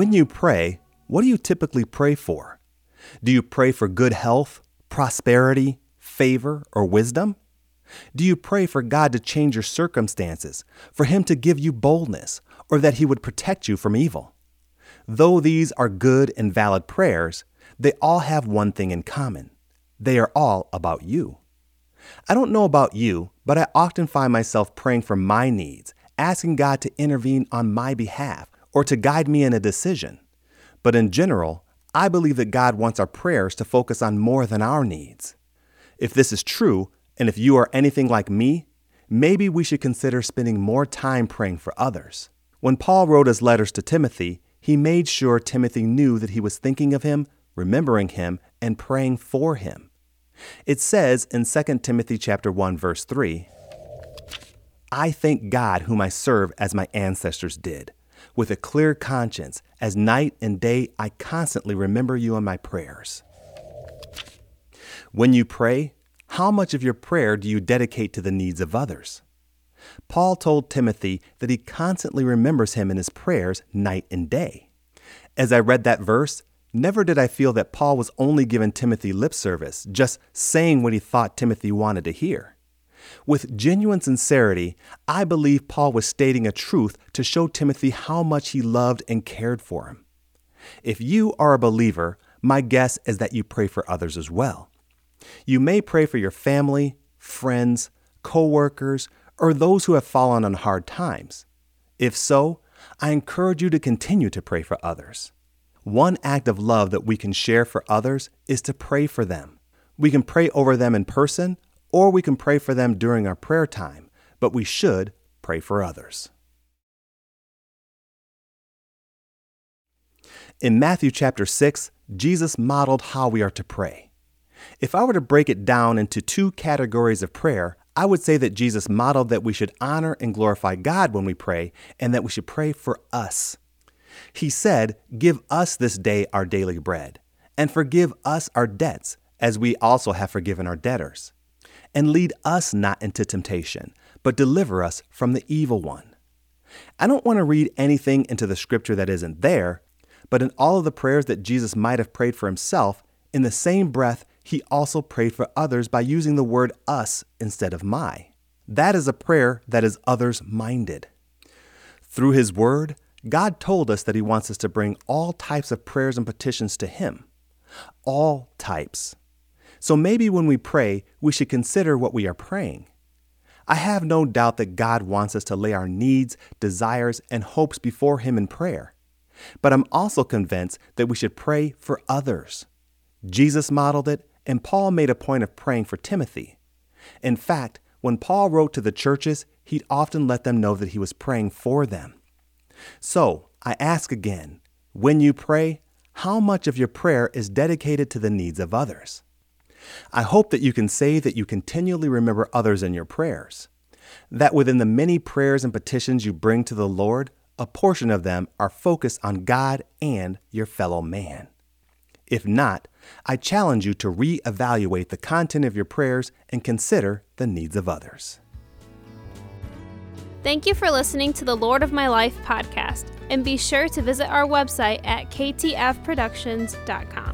When you pray, what do you typically pray for? Do you pray for good health, prosperity, favor, or wisdom? Do you pray for God to change your circumstances, for Him to give you boldness, or that He would protect you from evil? Though these are good and valid prayers, they all have one thing in common they are all about you. I don't know about you, but I often find myself praying for my needs, asking God to intervene on my behalf or to guide me in a decision. But in general, I believe that God wants our prayers to focus on more than our needs. If this is true, and if you are anything like me, maybe we should consider spending more time praying for others. When Paul wrote his letters to Timothy, he made sure Timothy knew that he was thinking of him, remembering him, and praying for him. It says in 2 Timothy chapter 1 verse 3, I thank God whom I serve as my ancestors did, with a clear conscience, as night and day I constantly remember you in my prayers. When you pray, how much of your prayer do you dedicate to the needs of others? Paul told Timothy that he constantly remembers him in his prayers night and day. As I read that verse, never did I feel that Paul was only giving Timothy lip service, just saying what he thought Timothy wanted to hear. With genuine sincerity, I believe Paul was stating a truth to show Timothy how much he loved and cared for him. If you are a believer, my guess is that you pray for others as well. You may pray for your family, friends, coworkers, or those who have fallen on hard times. If so, I encourage you to continue to pray for others. One act of love that we can share for others is to pray for them. We can pray over them in person, or we can pray for them during our prayer time, but we should pray for others. In Matthew chapter 6, Jesus modeled how we are to pray. If I were to break it down into two categories of prayer, I would say that Jesus modeled that we should honor and glorify God when we pray, and that we should pray for us. He said, Give us this day our daily bread, and forgive us our debts, as we also have forgiven our debtors. And lead us not into temptation, but deliver us from the evil one. I don't want to read anything into the scripture that isn't there, but in all of the prayers that Jesus might have prayed for himself, in the same breath, he also prayed for others by using the word us instead of my. That is a prayer that is others minded. Through his word, God told us that he wants us to bring all types of prayers and petitions to him. All types. So maybe when we pray, we should consider what we are praying. I have no doubt that God wants us to lay our needs, desires, and hopes before Him in prayer. But I'm also convinced that we should pray for others. Jesus modeled it, and Paul made a point of praying for Timothy. In fact, when Paul wrote to the churches, he'd often let them know that he was praying for them. So I ask again when you pray, how much of your prayer is dedicated to the needs of others? I hope that you can say that you continually remember others in your prayers, that within the many prayers and petitions you bring to the Lord, a portion of them are focused on God and your fellow man. If not, I challenge you to reevaluate the content of your prayers and consider the needs of others. Thank you for listening to the Lord of My Life podcast, and be sure to visit our website at ktfproductions.com.